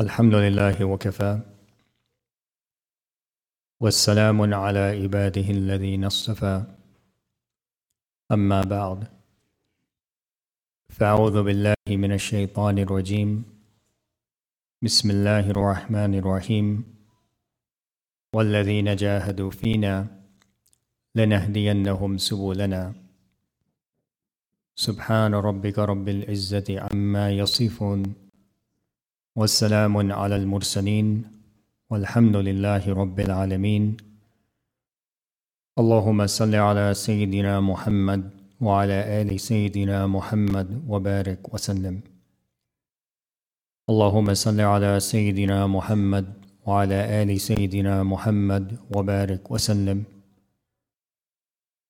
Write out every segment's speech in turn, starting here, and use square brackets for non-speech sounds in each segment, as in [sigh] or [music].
الحمد لله وكفى. والسلام على عباده الذين اصطفى. أما بعد فأعوذ بالله من الشيطان الرجيم. بسم الله الرحمن الرحيم. والذين جاهدوا فينا لنهدينهم سبلنا. سبحان ربك رب العزة عما يصفون. والسلام على المرسلين والحمد لله رب العالمين. اللهم صل على سيدنا محمد وعلى آل سيدنا محمد وبارك وسلم. اللهم صل على سيدنا محمد وعلى آل سيدنا محمد وبارك وسلم.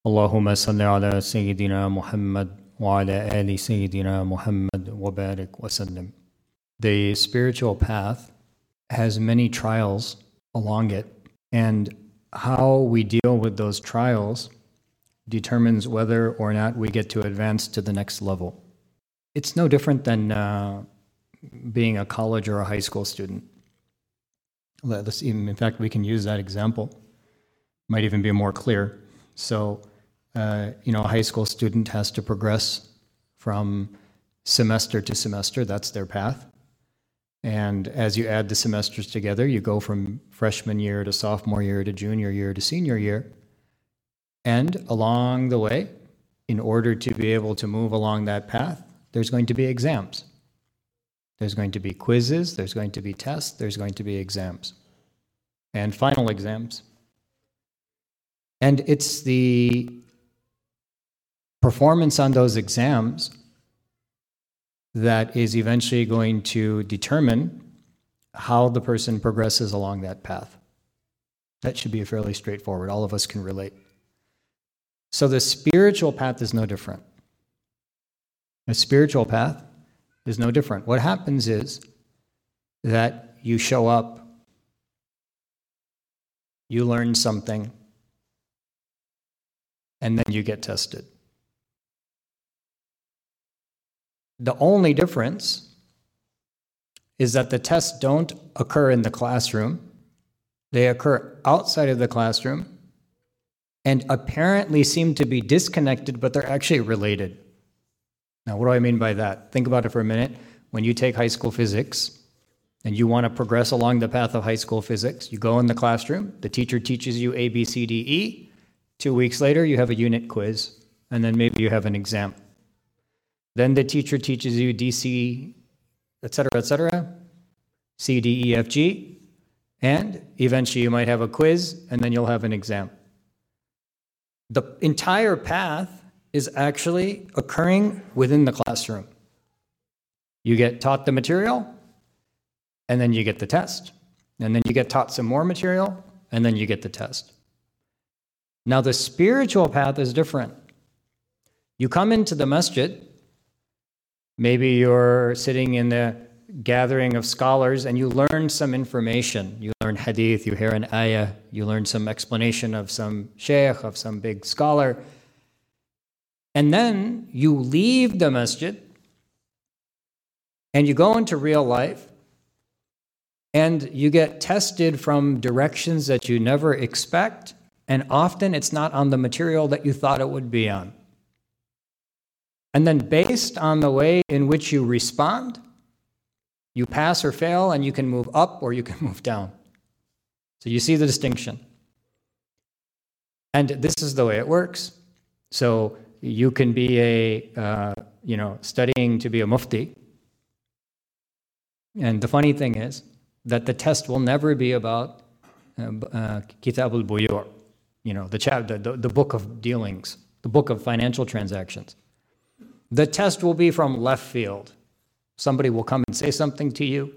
اللهم صل على سيدنا محمد وعلى آل سيدنا محمد وبارك وسلم. The spiritual path has many trials along it, and how we deal with those trials determines whether or not we get to advance to the next level. It's no different than uh, being a college or a high school student. Let's even, in fact, we can use that example. Might even be more clear. So, uh, you know, a high school student has to progress from semester to semester. That's their path. And as you add the semesters together, you go from freshman year to sophomore year to junior year to senior year. And along the way, in order to be able to move along that path, there's going to be exams. There's going to be quizzes, there's going to be tests, there's going to be exams, and final exams. And it's the performance on those exams that is eventually going to determine how the person progresses along that path. That should be fairly straightforward. All of us can relate. So the spiritual path is no different. The spiritual path is no different. What happens is that you show up, you learn something, and then you get tested. The only difference is that the tests don't occur in the classroom, they occur outside of the classroom and apparently seem to be disconnected, but they're actually related. Now, what do I mean by that? Think about it for a minute. When you take high school physics and you want to progress along the path of high school physics, you go in the classroom, the teacher teaches you A, B, C, D, E. Two weeks later, you have a unit quiz, and then maybe you have an exam. Then the teacher teaches you DC, etc., etc., C, D, E, F, G, and eventually you might have a quiz, and then you'll have an exam. The entire path is actually occurring within the classroom. You get taught the material, and then you get the test. And then you get taught some more material, and then you get the test. Now, the spiritual path is different. You come into the masjid, Maybe you're sitting in the gathering of scholars and you learn some information. You learn hadith, you hear an ayah, you learn some explanation of some sheikh, of some big scholar. And then you leave the masjid and you go into real life and you get tested from directions that you never expect. And often it's not on the material that you thought it would be on. And then, based on the way in which you respond, you pass or fail, and you can move up or you can [laughs] move down. So, you see the distinction. And this is the way it works. So, you can be a, uh, you know, studying to be a mufti. And the funny thing is that the test will never be about uh, uh, Kitab al Buyu, you know, the, chapter, the, the book of dealings, the book of financial transactions. The test will be from left field. Somebody will come and say something to you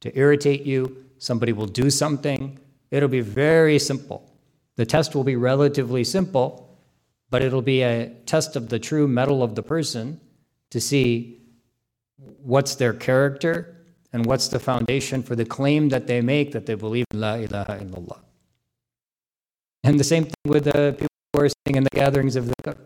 to irritate you. Somebody will do something. It'll be very simple. The test will be relatively simple, but it'll be a test of the true mettle of the person to see what's their character and what's the foundation for the claim that they make that they believe in La ilaha illallah. And the same thing with the people who are sitting in the gatherings of dhikr.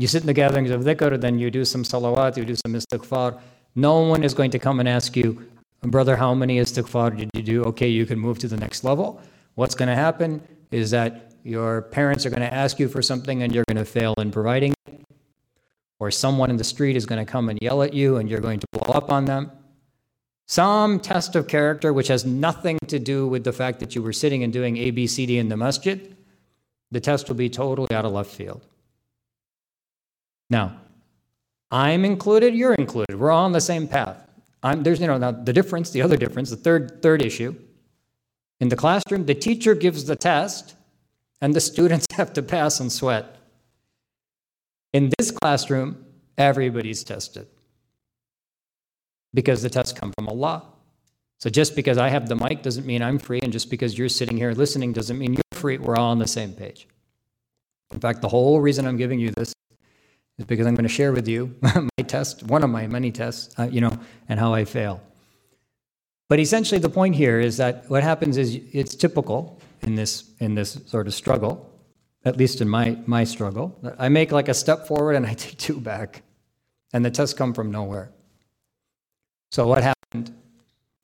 You sit in the gatherings of dhikr, then you do some salawat, you do some istighfar. No one is going to come and ask you, Brother, how many istighfar did you do? Okay, you can move to the next level. What's going to happen is that your parents are going to ask you for something and you're going to fail in providing it. Or someone in the street is going to come and yell at you and you're going to blow up on them. Some test of character which has nothing to do with the fact that you were sitting and doing ABCD in the masjid, the test will be totally out of left field. Now, I'm included, you're included. We're all on the same path. I'm, there's, you know, now the difference, the other difference, the third, third issue. In the classroom, the teacher gives the test, and the students [laughs] have to pass and sweat. In this classroom, everybody's tested because the tests come from Allah. So just because I have the mic doesn't mean I'm free, and just because you're sitting here listening doesn't mean you're free. We're all on the same page. In fact, the whole reason I'm giving you this is because I'm going to share with you [laughs] my test, one of my many tests, uh, you know, and how I fail. But essentially, the point here is that what happens is it's typical in this in this sort of struggle, at least in my my struggle. I make like a step forward and I [laughs] take two back, and the tests come from nowhere. So what happened?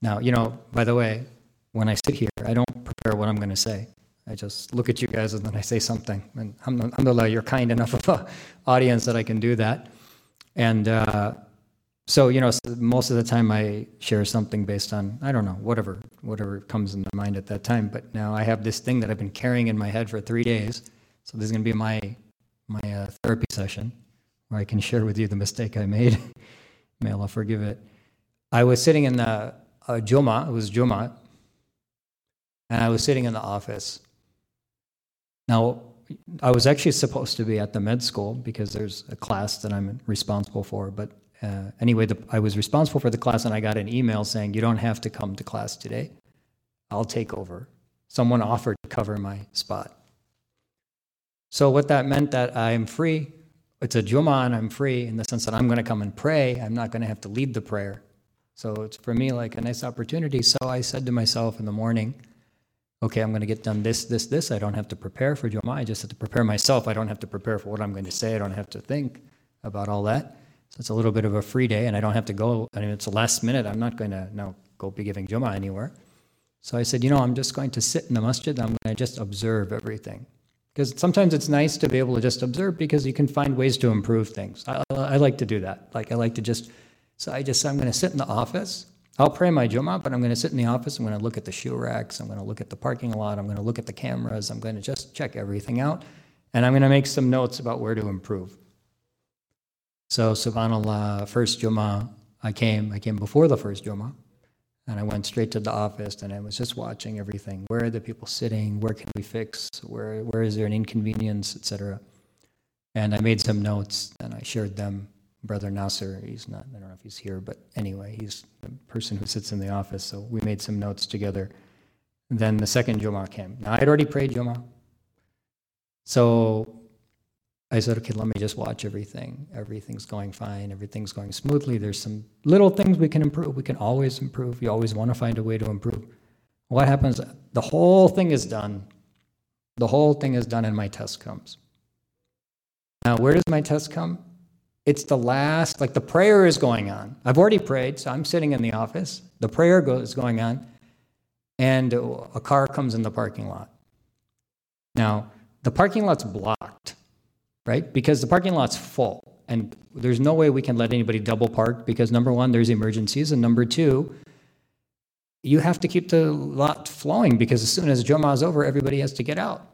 Now, you know, by the way, when I sit here, I don't prepare what I'm going to say. I just look at you guys and then I say something. And alhamdulillah, you're kind enough of an [laughs] audience that I can do that. And uh, so, you know, most of the time I share something based on, I don't know, whatever, whatever comes in my mind at that time. But now I have this thing that I've been carrying in my head for three days. So this is going to be my, my uh, therapy session where I can share with you the mistake I made. [laughs] May Allah forgive it. I was sitting in the uh, Juma, it was Juma, and I was sitting in the office now, I was actually supposed to be at the med school because there's a class that I'm responsible for. But uh, anyway, the, I was responsible for the class, and I got an email saying, You don't have to come to class today. I'll take over. Someone offered to cover my spot. So, what that meant that I'm free. It's a Juma, and I'm free in the sense that I'm going to come and pray. I'm not going to have to lead the prayer. So, it's for me like a nice opportunity. So, I said to myself in the morning, okay, I'm going to get done this, this, this. I don't have to prepare for Jumu'ah. I just have to prepare myself. I don't have to prepare for what I'm going to say. I don't have to think about all that. So it's a little bit of a free day, and I don't have to go. I mean, it's the last minute. I'm not going to now go be giving Jumu'ah anywhere. So I said, you know, I'm just going to sit in the masjid. I'm going to just observe everything. Because sometimes it's nice to be able to just observe because you can find ways to improve things. I, I like to do that. Like, I like to just, so I just, I'm going to sit in the office I'll pray my Jummah, but I'm going to sit in the office. I'm going to look at the shoe racks. I'm going to look at the parking lot. I'm going to look at the cameras. I'm going to just check everything out. And I'm going to make some notes about where to improve. So, subhanAllah, first Jummah, I came, I came before the first Jummah. And I went straight to the office and I was just watching everything. Where are the people sitting? Where can we fix? Where, where is there an inconvenience, etc. And I made some notes and I shared them brother Nasser. He's not, I don't know if he's here, but anyway, he's the person who sits in the office. So we made some notes together. Then the second Juma came. Now I'd already prayed Juma. So I said, okay, let me just watch everything. Everything's going fine. Everything's going smoothly. There's some little things we can improve. We can always improve. You always want to find a way to improve. What happens? The whole thing is done. The whole thing is done, and my test comes. Now, where does my test come? It's the last, like the prayer is going on. I've already prayed, so I'm sitting in the office. The prayer is going on, and a car comes in the parking lot. Now, the parking lot's blocked, right? Because the parking lot's full, and there's no way we can let anybody double park because number one, there's emergencies, and number two, you have to keep the lot flowing because as soon as Jummah is over, everybody has to get out.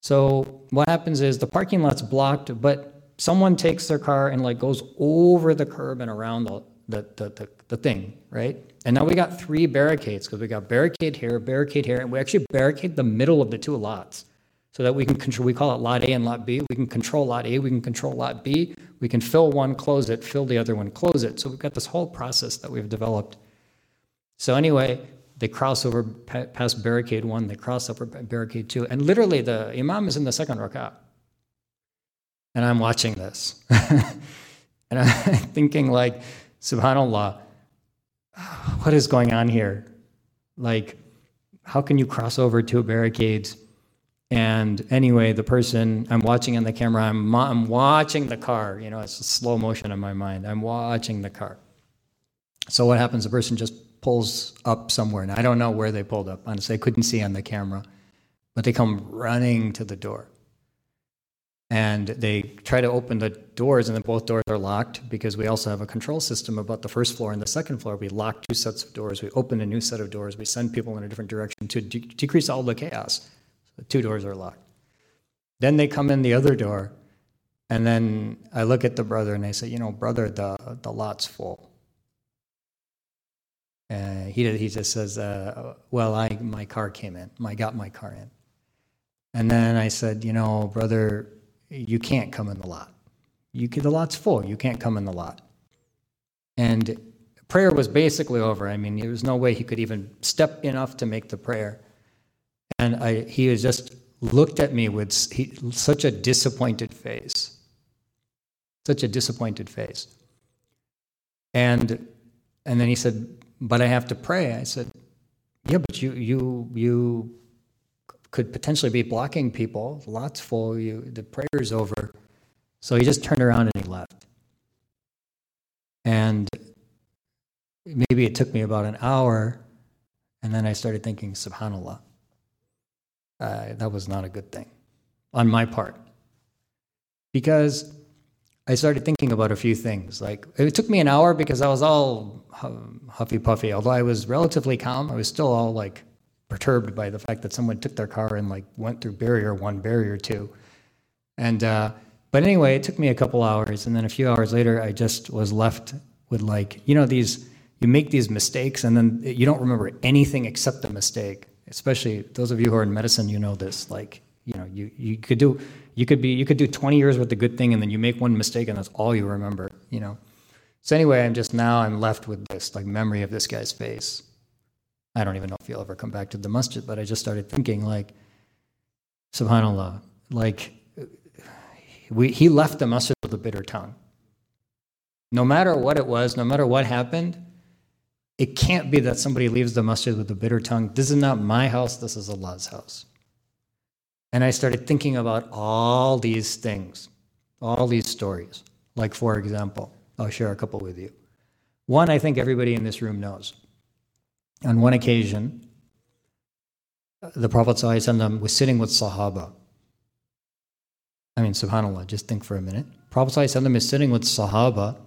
So what happens is the parking lot's blocked, but someone takes their car and like goes over the curb and around the, the, the, the, the thing, right? And now we got three barricades because we got barricade here, barricade here, and we actually barricade the middle of the two lots so that we can control, we call it lot A and lot B. We can control lot A, we can control lot B. We can fill one, close it, fill the other one, close it. So we've got this whole process that we've developed. So anyway, they cross over past barricade one, they cross over barricade two, and literally the imam is in the second rak'ah. And I'm watching this. [laughs] and I'm [laughs] thinking, like, subhanAllah, what is going on here? Like, how can you cross over two barricades? And anyway, the person I'm watching on the camera, I'm, I'm watching the car. You know, it's slow motion in my mind. I'm watching the car. So what happens? The person just pulls up somewhere, and I don't know where they pulled up. Honestly, I couldn't see on the camera, but they come running to the door. And they try to open the doors, and then both doors are locked because we also have a control system about the first floor and the second floor. We lock two sets of doors, we open a new set of doors, we send people in a different direction to de- decrease all the chaos. So two doors are locked. Then they come in the other door, and then I look at the brother and I say, You know, brother, the, the lot's full. Uh, he, he just says, uh, Well, I, my car came in. I got my car in. And then I said, You know, brother, you can't come in the lot. You could, the lot's full. You can't come in the lot. And prayer was basically over. I mean, there was no way he could even step enough to make the prayer. And I, he just looked at me with he, such a disappointed face. Such a disappointed face. And, and then he said, But I have to pray. I said, Yeah, but you, you, you could potentially be blocking people. Lots full. You, the prayer's over. So he just turned around and he left. And maybe it took me about an hour, and then I started thinking, Subhanallah, uh, that was not a good thing on my part. Because I started thinking about a few things. Like, it took me an hour because I was all huffy puffy. Although I was relatively calm, I was still all like perturbed by the fact that someone took their car and like went through barrier one, barrier two. And, uh, but anyway, it took me a couple hours. And then a few hours later, I just was left with like, you know, these, you make these mistakes and then you don't remember anything except the mistake. Especially those of you who are in medicine, you know this. Like, you know, you, you could do, you could be, you could do 20 years with a good thing and then you make one mistake and that's all you remember, you know. So anyway, I'm just now I'm left with this like memory of this guy's face. I don't even know if he'll ever come back to the masjid, but I just started thinking, like, subhanAllah, like, we, he left the masjid with a bitter tongue. No matter what it was, no matter what happened, it can't be that somebody leaves the masjid with a bitter tongue. This is not my house, this is Allah's house. And I started thinking about all these things, all these stories. Like, for example, I'll share a couple with you. One, I think everybody in this room knows On one occasion, the Prophet ﷺ was sitting with Sahaba. I mean, subhanAllah, just think for a minute. Prophet ﷺ is sitting with Sahaba,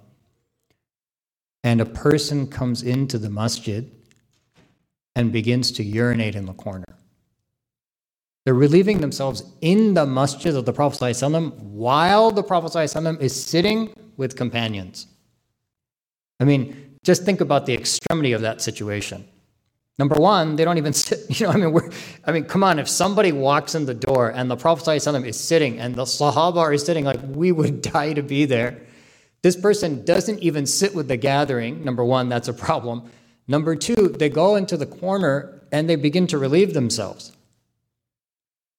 and a person comes into the masjid and begins to urinate in the corner. They're relieving themselves in the masjid of the Prophet ﷺ while the Prophet ﷺ is sitting with companions. I mean, just think about the extremity of that situation. Number one, they don't even [laughs] sit. You know, I mean, we're, I mean, come on. If somebody walks in the door and the Prophet ﷺ is sitting and the Sahaba are sitting, like we would [laughs] die to be there. This person doesn't even sit with the gathering. Number one, that's a problem. Number two, they go into the corner and they begin to relieve themselves.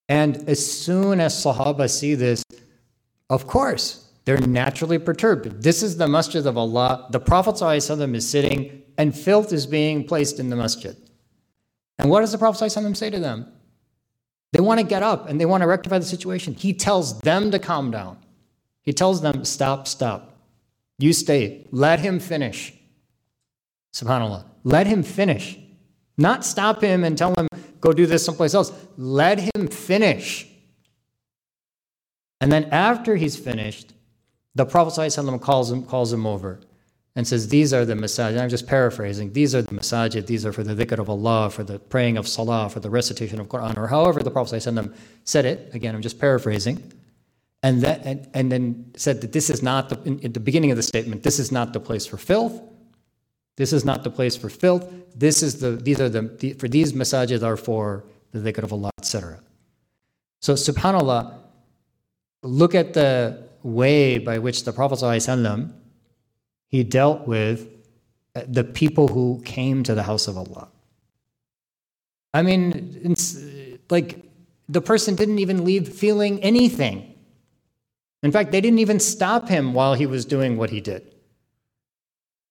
And as soon as Sahaba see this, of course, they're naturally perturbed. This is the masjid of Allah. The Prophet ﷺ is sitting and filth is being placed in the masjid. And what does the Prophet ﷺ say to them? They want to get up and they want to rectify the situation. He tells them to calm down. He tells them, stop, stop. You stay. Let him finish. SubhanAllah. Let him finish. Not stop him and tell him, go do this someplace else. Let him finish. And then after he's finished, the Prophet ﷺ calls him, calls him over and says, These are the masajid. I'm just paraphrasing. These are the masajid. These are for the dhikr of Allah, for the praying of salah, for the recitation of Quran, or however the Prophet ﷺ said it. Again, I'm just paraphrasing. And, that, and, and then said that this is not, the, in, the beginning of the statement, this is not the place for filth. This is not the place for filth. This is the, these are the, the for these masajid are for the dhikr of Allah, etc. So, subhanAllah, look at the way by which the Prophet ﷺ he dealt with uh, the people who came to the house of Allah. I mean, it's uh, like the person didn't even leave feeling anything. In fact, they didn't even stop him while he was doing what he did.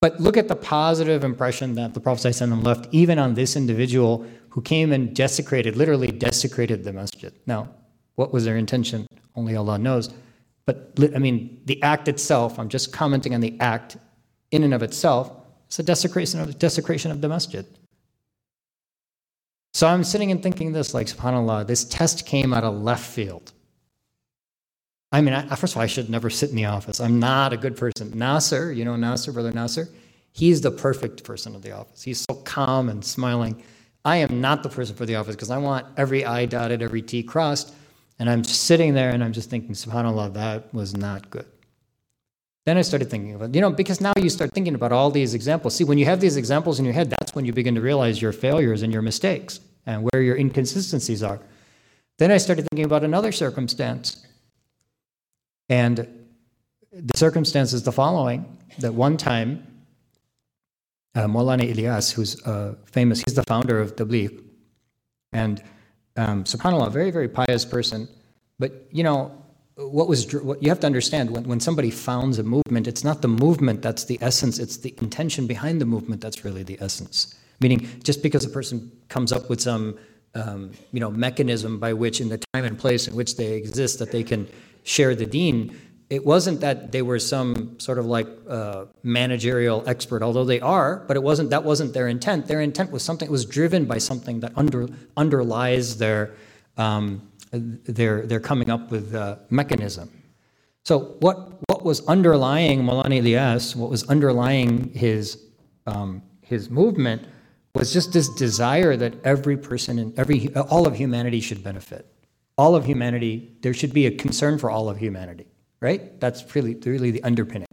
But look at the positive impression that the Prophet ﷺ left even on this individual who came and desecrated, literally desecrated the masjid. Now, what was their intention? Only Allah knows. But I mean, the act itself, I'm just commenting on the act in and of itself It's a desecration of, desecration of the masjid. So I'm sitting and thinking this, like, subhanAllah, this test came out of left field. I mean, I, first of all, I should never sit in the office. I'm not a good person. Nasser, you know Nasser, Brother Nasser? He's the perfect person of the office. He's so calm and smiling. I am not the person for the office because I want every I dotted, every T crossed. And I'm sitting there and I'm just thinking, subhanAllah, that was not good. Then I started thinking about, you know, because now you start thinking about all these examples. See, when you have these examples in your head, that's when you begin to realize your failures and your mistakes and where your inconsistencies are. Then I started thinking about another circumstance. And the circumstance is the following that one time, uh, Maulana Ilyas, who's uh, famous, he's the founder of Tabligh. And um, subhanAllah, very, very pious person. But, you know, what was what you have to understand when, when somebody founds a movement it's not the movement that's the essence it's the intention behind the movement that's really the essence. Meaning just because a person comes up with some um, you know mechanism by which in the time and place in which they exist that they can share the deen it wasn't that they were some sort of like uh, managerial expert although they are but it wasn't that wasn't their intent. Their intent was something was driven by something that under underlies their um, they're, they're coming up with a mechanism. So what, what was underlying Maulana Ilyas, what was underlying his, um, his movement was just this desire that every person and every, all of humanity should benefit. All of humanity, there should be a concern for all of humanity, right? That's really, really the underpinning.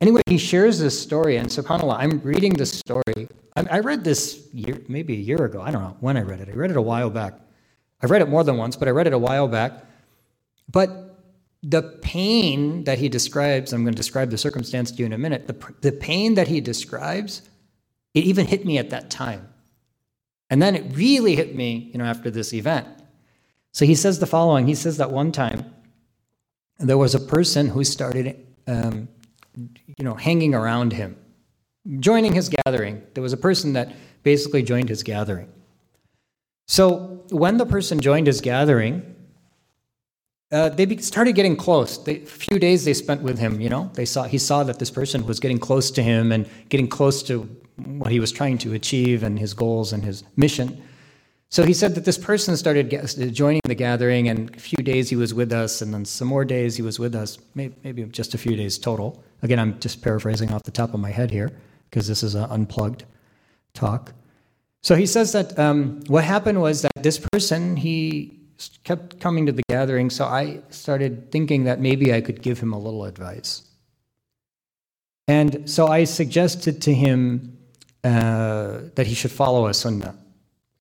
Anyway, he shares this story, and subhanAllah, I'm reading this story. I, I read this year, maybe a year ago. I don't know when I read it. I read it a while back. I've read it more than once, but I read it a while back. But the pain that he describes, I'm going to describe the circumstance to you in a minute, the, the pain that he describes, it even hit me at that time. And then it really hit me, you know, after this event. So he says the following. He says that one time there was a person who started, um, you know, hanging around him, joining his gathering. There was a person that basically joined his gathering. So when the person joined his gathering, uh, they started getting close. a few days they spent with him, you know, they saw he saw that this person was getting close to him and getting close to what he was trying to achieve and his goals and his mission. So he said that this person started joining the gathering, and a few days he was with us, and then some more days he was with us, maybe just a few days total. Again, I'm just paraphrasing off the top of my head here because this is an unplugged talk. So he says that um, what happened was that this person, he kept coming to the gathering, so I started thinking that maybe I could give him a little advice. And so I suggested to him uh, that he should follow a sunnah.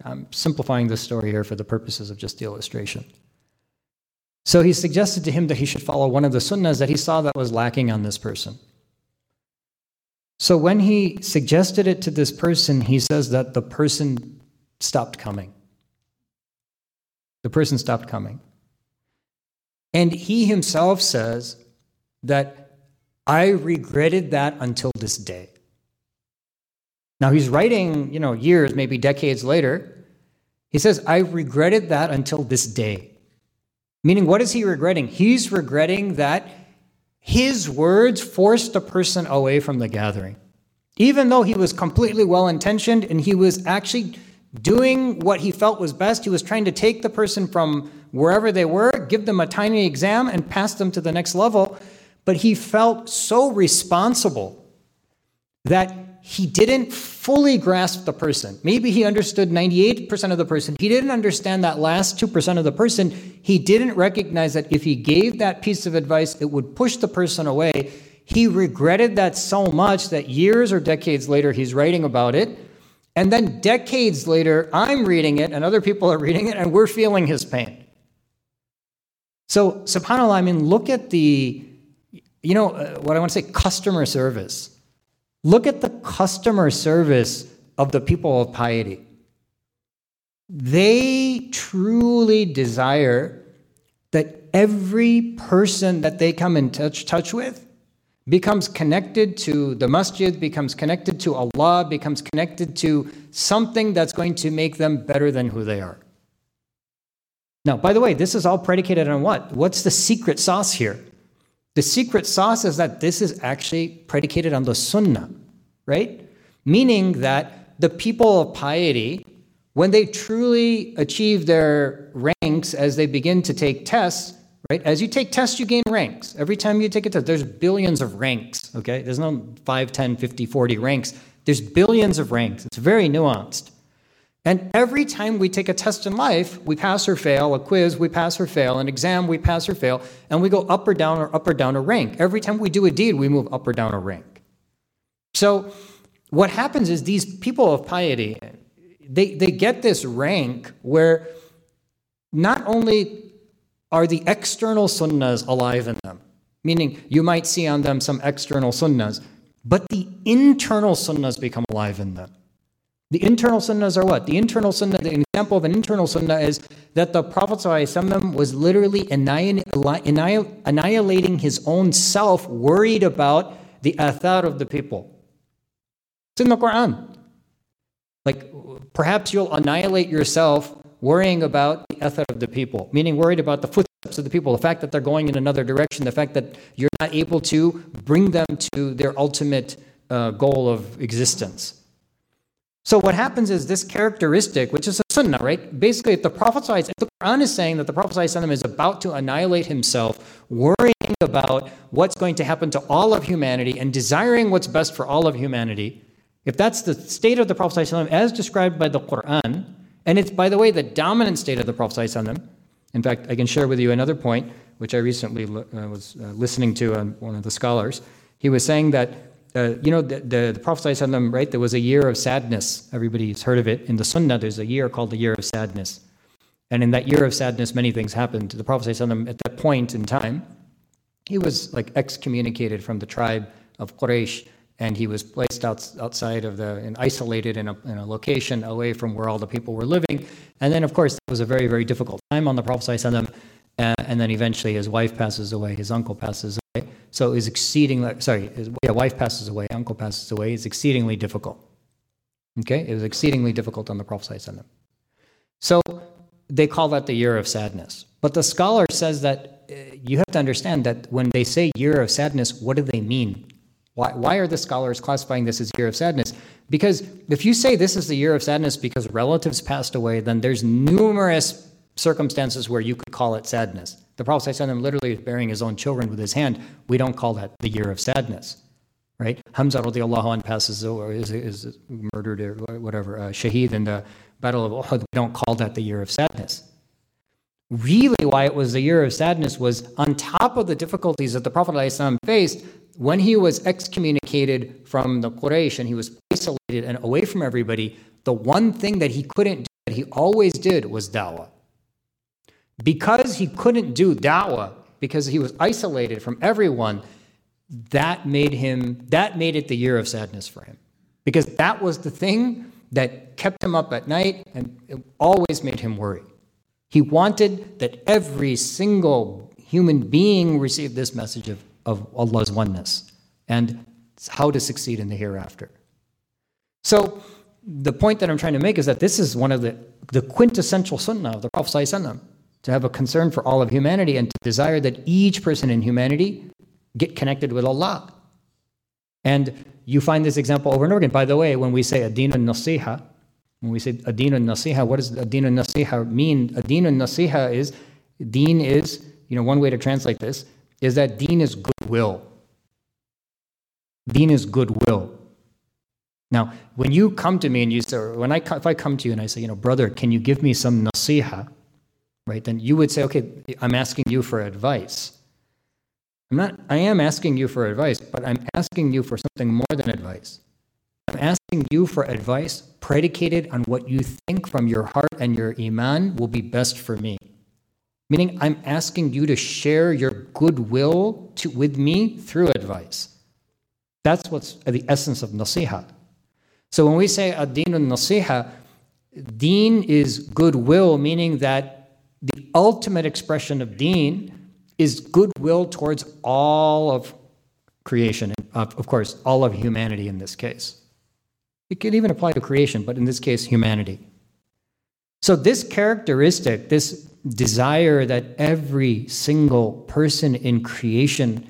I'm simplifying the story here for the purposes of just the illustration. So he suggested to him that he should follow one of the sunnahs that he saw that was lacking on this person. So when he suggested it to this person, he says that the person stopped coming. The person stopped coming. And he himself says that I regretted that until this day. Now he's writing, you know, years, maybe decades later. He says, I regretted that until this day. Meaning, what is he regretting? He's regretting that his words forced a person away from the gathering. Even though he was completely well intentioned and he was actually doing what he felt was best, he was trying to take the person from wherever they were, give them a tiny exam, and pass them to the next level. But he felt so responsible that he didn't fully grasp the person. Maybe he understood 98% of the person. He didn't understand that last 2% of the person. He didn't recognize that if he gave that piece of advice, it would push the person away. He regretted that so much that years or decades later, he's writing about it. And then decades later, I'm reading it and other people are reading it and we're feeling his pain. So, subhanAllah, I mean, look at the, you know, uh, what I want to say, customer service. Look at the customer service of the people of piety. They truly desire that every person that they come in touch, touch with becomes connected to the masjid, becomes connected to Allah, becomes connected to something that's going to make them better than who they are. Now, by the way, this is all predicated on what? What's the secret sauce here? The secret sauce is that this is actually predicated on the sunnah, right? Meaning that the people of piety, when they truly achieve their ranks as they begin to take tests, right? As you take tests, you gain ranks. Every time you take a test, there's billions of ranks, okay? There's no 5, 10, 50, 40 ranks. There's billions of ranks. It's very nuanced. And every time we take a test in life, we pass or fail, a quiz, we pass or fail, an exam, we pass or fail, and we go up or down or up or down a rank. Every time we do a deed, we move up or down a rank. So what happens is these people of piety, they, they get this rank where not only are the external sunnahs alive in them, meaning you might see on them some external sunnahs, but the internal sunnahs become alive in them. The internal sunnahs are what? The internal sunnah, the example of an internal sunnah is that the Prophet was literally annihilating his own self, worried about the athar of the people. It's in the Quran. Like, perhaps you'll annihilate yourself worrying about the athar of the people, meaning worried about the footsteps of the people, the fact that they're going in another direction, the fact that you're not able to bring them to their ultimate uh, goal of existence. So what happens is this characteristic, which is a sunnah, right? Basically, if the Prophet if the Quran is saying that the Prophet is about to annihilate himself, worrying about what's going to happen to all of humanity and desiring what's best for all of humanity, if that's the state of the Prophet as described by the Quran, and it's, by the way, the dominant state of the Prophet in fact, I can share with you another point, which I recently uh, was uh, listening to on one of the scholars. He was saying that uh, you know, the, the, the Prophet ﷺ, right, there was a year of sadness. Everybody's heard of it. In the Sunnah, there's a year called the year of sadness. And in that year of sadness, many things happened. The Prophet ﷺ, at that point in time, he was like excommunicated from the tribe of Quraysh, and he was placed out, outside of the, and isolated in a, in a location away from where all the people were living. And then, of course, it was a very, very difficult time on the Prophet ﷺ. Uh, and then eventually his wife passes away, his uncle passes away. so it's exceedingly, sorry, his yeah, wife passes away, uncle passes away. It's exceedingly difficult. Okay? It was exceedingly difficult on the Prophet. So they call that the year of sadness. But the scholar says that uh, you have to understand that when they say year of sadness, what do they mean? Why, why are the scholars classifying this as year of sadness? Because if you say this is the year of sadness because relatives passed away, then there's numerous circumstances where you could call it sadness. The Prophet ﷺ literally is burying his own children with his hand. We don't call that the year of sadness, right? Hamza radiallahu anh passes or is, is murdered or whatever, uh, shaheed in the Battle of Uhud. We don't call that the year of sadness. Really, why it was the year of sadness was on top of the difficulties that the Prophet ﷺ faced when he was excommunicated from the Quraysh and he was isolated and away from everybody. The one thing that he couldn't do, that he always did, was da'wah. Because he couldn't do da'wah, because he was isolated from everyone, that made him that made it the year of sadness for him. Because that was the thing that kept him up at night and always made him worry. He wanted that every single human being receive this message of, of Allah's oneness and how to succeed in the hereafter. So the point that I'm trying to make is that this is one of the, the quintessential sunnah of the Prophet to have a concern for all of humanity and to desire that each person in humanity get connected with Allah. And you find this example over and over again. By the way, when we say adin nasiha, when we say adin nasiha, what does adin nasiha mean? Adin nasiha is, deen is, you know, one way to translate this is that deen is goodwill. Deen is goodwill. Now, when you come to me and you say, when I, if I come to you and I say, you know, brother, can you give me some nasiha? Right, then you would say, okay, I'm asking you for advice. I'm not, I am asking you for advice, but I'm asking you for something more than advice. I'm asking you for advice predicated on what you think from your heart and your iman will be best for me. Meaning, I'm asking you to share your goodwill to, with me through advice. That's what's the essence of nasiha. So when we say adinun nasiha, deen is goodwill, meaning that the ultimate expression of deen is goodwill towards all of creation, and of, of course, all of humanity in this case. It could even apply to creation, but in this case, humanity. So, this characteristic, this desire that every single person in creation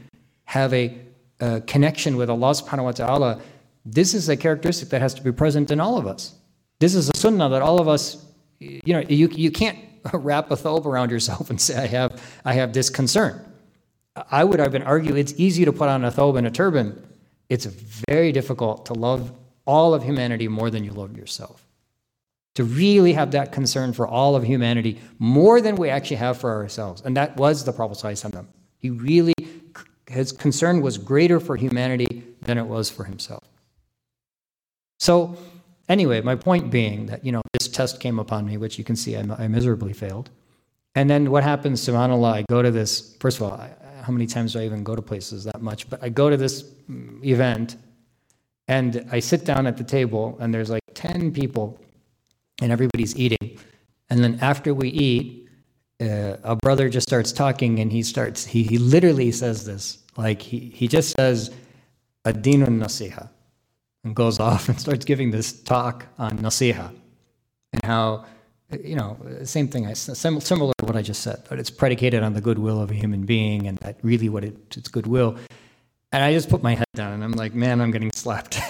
have a, a connection with Allah subhanahu wa ta'ala, this is a characteristic that has to be present in all of us. This is a sunnah that all of us, you know, you, you can't [laughs] wrap a thobe around yourself and say, I have, I have this concern. I would even argue it's easy to put on a thobe and a turban. It's very difficult to love all of humanity more than you love yourself. To really have that concern for all of humanity more than we actually have for ourselves. And that was the Prophet. He really, his concern was greater for humanity than it was for himself. So, anyway, my point being that, you know, this test came upon me, which you can see I, I miserably failed. And then what happens, subhanAllah, I go to this, first of all, I, how many times do I even go to places that much? But I go to this mm, event and I sit down at the table and there's like 10 people and everybody's eating. And then after we eat, uh, a brother just starts talking and he starts, he, he literally says this. Like he, he just says, Adinun nasiha, and goes off and starts giving this talk on nasiha and how you know, same thing, I similar to what I just said, but it's predicated on the goodwill of a human being and that really what it, it's goodwill. And I just put my head down and I'm like, man, I'm getting slapped. [laughs]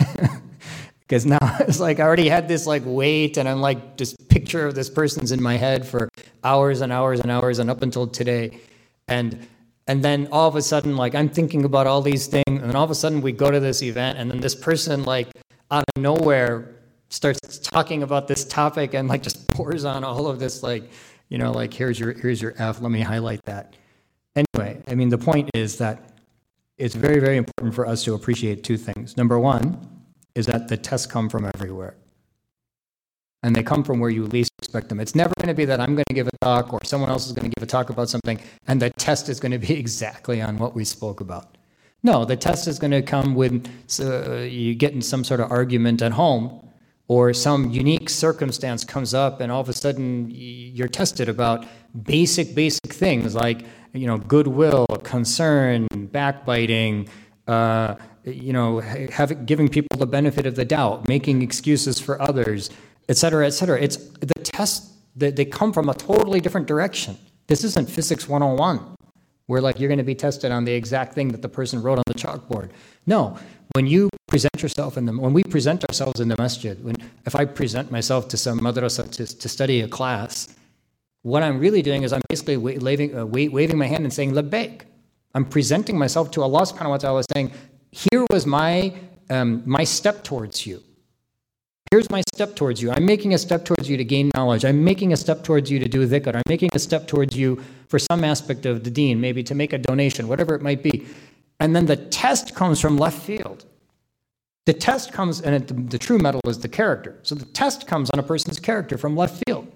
Because now [laughs] it's like I already had this like weight and I'm like this picture of this person's in my head for hours and hours and hours and up until today. And and then all of a sudden, like I'm thinking about all these things, and all of a sudden we go to this event, and then this person like out of nowhere starts talking about this topic and like just pours on all of this like you know like here's your here's your f let me highlight that. Anyway i mean the point is that it's very very important for us to appreciate two things. Number one is that the tests come from everywhere and they come from where you least expect them. It's never going to be that i'm going to give a talk or someone else is going to give a talk about something and the test is going to be [laughs] exactly on what we spoke about. No the test is going to come when uh, you get in some sort of argument at home or some unique circumstance comes up and all of a sudden you're tested about basic basic things like you know goodwill concern backbiting uh, you know having giving people the benefit of the doubt making excuses for others et cetera et cetera. It's the tests that they come from a totally different direction. This isn't physics 101 where like you're going to be tested on the exact thing that the person wrote on the chalkboard. No. When you present yourself in the when we present ourselves in the masjid when if i present myself to some madrasa to, to study a class what i'm really doing is i'm basically waving, uh, waving my hand and saying labbaik. I'm presenting myself to allah subhanahu wa ta'ala saying here was my um, my step towards you here's my step towards you i'm making a step towards you to gain knowledge i'm making a step towards you to do dhikr i'm making a step towards you for some aspect of the deen maybe to make a donation whatever it might be and then the test comes from left field the test comes, and it, the, the true mettle is the character. So the test comes on a person's character from left field.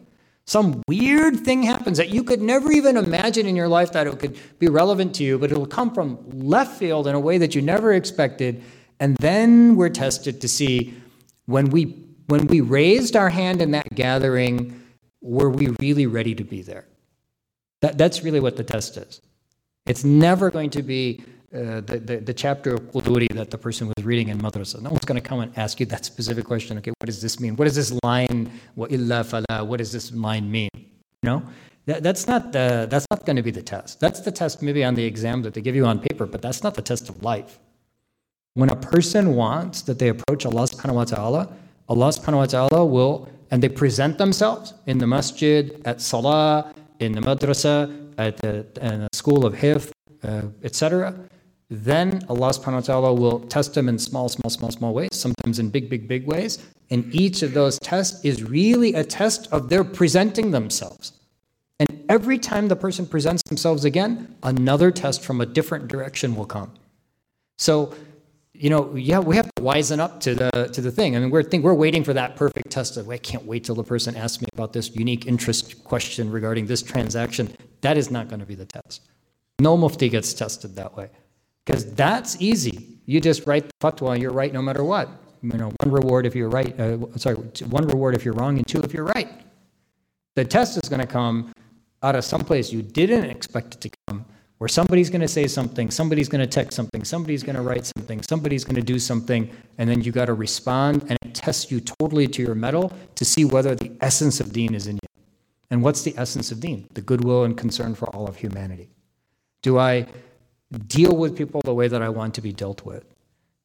Some weird thing happens that you could never even imagine in your life that it could be relevant to you, but it'll come from left field in a way that you never expected. And then we're tested to see when we when we raised our hand in that gathering, were we really ready to be there? That, that's really what the test is. It's never going to be uh, the, the, the, chapter of Quduri that the person was reading in madrasa. No one's going to come and ask you that specific question. Okay, what does this mean? What does this line, wa illa fala, what does this line mean? You know? That, that's not, the, that's not going to be the test. That's the test maybe on the exam that they give you on paper, but that's not the test of life. When a person wants that they approach Allah subhanahu wa ta'ala, Allah subhanahu wa ta'ala will, and they present themselves in the masjid, at salah, in the madrasa, at the, the school of hifz, uh, etc then Allah subhanahu wa ta'ala will test them in small, small, small, small ways, sometimes in big, big, big ways. And each of those tests is really a test of their presenting themselves. And every time the person presents themselves again, another test from a different direction will come. So, you know, yeah, we have to wisen up to the to the thing. I mean, we're think we're waiting for that perfect test of I can't wait till the person asks me about this unique interest question regarding this transaction. That is not going to be the test. No mufti gets tested that way. Because that's easy. You just write the fatwa, you're right no matter what. You know, one reward if you're right, uh, sorry, one reward if you're wrong, and two if you're right. The test is going to come out of some place you didn't expect it to come, where somebody's going to say something, somebody's going to text something, somebody's going to write something, somebody's going to do something, and then you got to respond, and it tests you totally to your mettle to see whether the essence of deen is in you. And what's the essence of deen? The goodwill and concern for all of humanity. Do I deal with people the way that I want to be dealt with?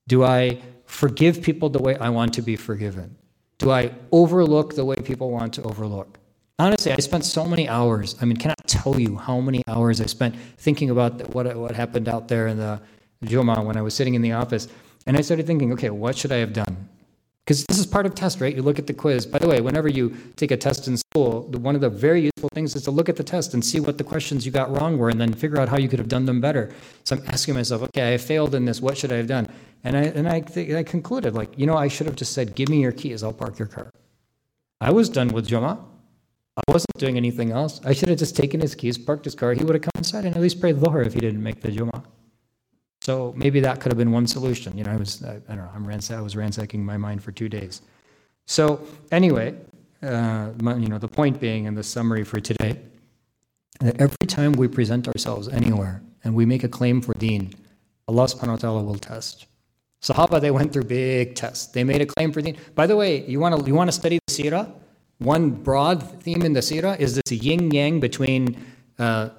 Do I forgive people the way I want to be forgiven? Do I overlook the way people want to overlook? Honestly, I spent so many hours. I mean, cannot tell you how many hours I spent thinking about what, what happened out there in the Juma when I was sitting in the office. And I started thinking, okay, what should I have done? Because this is part of test, right? You look at the quiz. By the way, whenever you take a test in school, one of the very useful things is to look at the test and see what the questions you got wrong were and then figure out how you could have done them better. So I'm asking myself, okay, I failed in this. What should I have done? And I, and I, th- I concluded, like, you know, I should have just said, give me your keys, I'll park your car. I was done with Juma. I wasn't doing anything else. I should have just taken his keys, parked his car. He would have come inside and at least prayed Dhuhr if he didn't make the Juma. So maybe that could have been one solution. You know, I was, I, I don't know, I'm I was ransacking my mind for two days. So anyway, uh, you know, the point being in the summary for today, that every time we present ourselves anywhere and we make a claim for deen, Allah subhanahu wa ta'ala will test. Sahaba, they went through big tests. They made a claim for deen. By the way, you want to you want to study the seerah? One broad theme in the seerah is this yin yang between uh,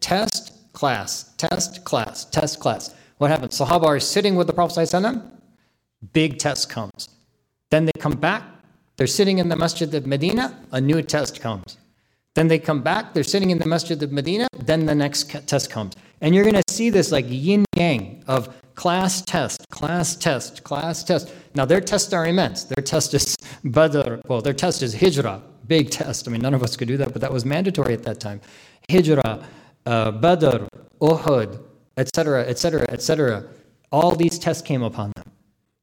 test, class, test, class, test, class. What happens? Sahaba are sitting with the Prophet, big test comes. Then they come back, they're sitting in the Masjid of Medina, a new test comes. Then they come back, they're sitting in the Masjid of Medina, then the next test comes. And you're going to see this like yin yang of class test, class test, class test. Now, their tests are immense. Their test is Badr, well, their test is Hijrah, big test. I mean, none of us could do that, but that was mandatory at that time. Hijrah, uh, Badr, Uhud, etc., etc., etc. All these tests came upon them.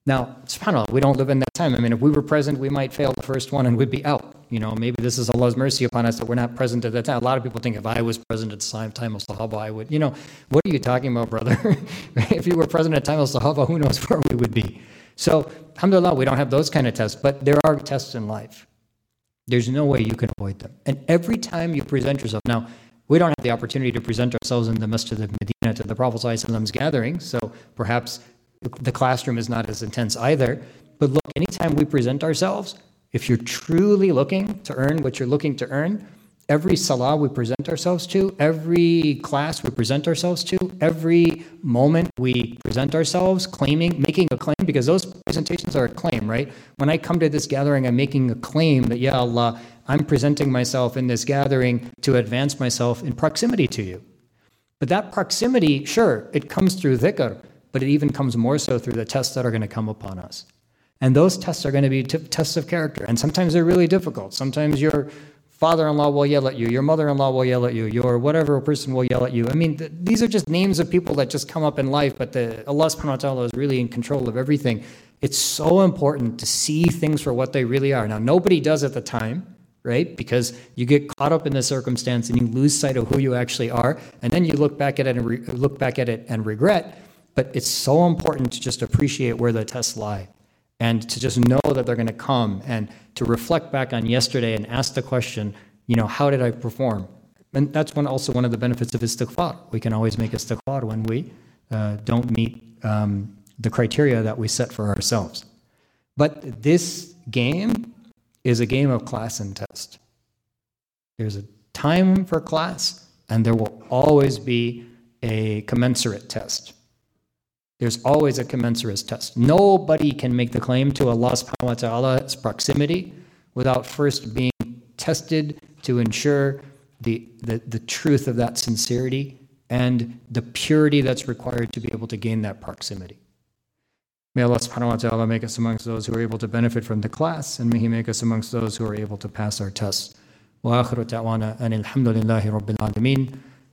Now, subhanAllah, we don't live in that time. I mean, if we were present, we might fail the first one and we'd be out. You know, maybe this is Allah's mercy upon us that we're not present at that time. A lot of people think if I was present at the time of Sahaba, I would, you know, what are you talking about, brother? [laughs] if you were present at time of Sahaba, who knows where we would be? So, alhamdulillah, we don't have those kind of tests, but there are tests in life. There's no way you can avoid them. And every time you present yourself, now, we don't have the opportunity to present ourselves in the Masjid of Medina to the Prophet's gathering, so perhaps the classroom is not as intense either. But look, anytime we present ourselves, if you're truly looking to earn what you're looking to earn, every salah we present ourselves to, every class we present ourselves to, every moment we present ourselves, claiming, making a claim, because those presentations are a claim, right? When I come to this gathering, I'm making a claim that, yeah, Allah, I'm presenting myself in this gathering to advance myself in proximity to you. But that proximity, sure, it comes through dhikr, but it even comes more so through the tests that are going to come upon us. And those tests are going to be t- tests of character. And sometimes they're really difficult. Sometimes your father in law will yell at you, your mother in law will yell at you, your whatever person will yell at you. I mean, th- these are just names of people that just come up in life, but the, Allah subhanahu wa ta'ala is really in control of everything. It's so important to see things for what they really are. Now, nobody does at the time right? Because you get caught up in the circumstance and you lose sight of who you actually are, and then you look back at it and re- look back at it and regret. But it's so important to just appreciate where the tests lie and to just know that they're going to come and to reflect back on yesterday and ask the question, you know, how did I perform? And that's one also one of the benefits of istighfar. We can always make istighfar when we uh, don't meet um, the criteria that we set for ourselves. But this game is a game of class and test. There's a time for class, and there will always be a commensurate test. There's always a commensurate test. Nobody can make the claim to Allah subhanahu wa ta'ala's proximity without first being tested to ensure the, the, the truth of that sincerity and the purity that's required to be able to gain that proximity. May Allah subhanahu wa ta'ala make us amongst those who are able to benefit from the class, and may He make us amongst those who are able to pass our tests. وآخر دعوانا أن الحمد لله رب العالمين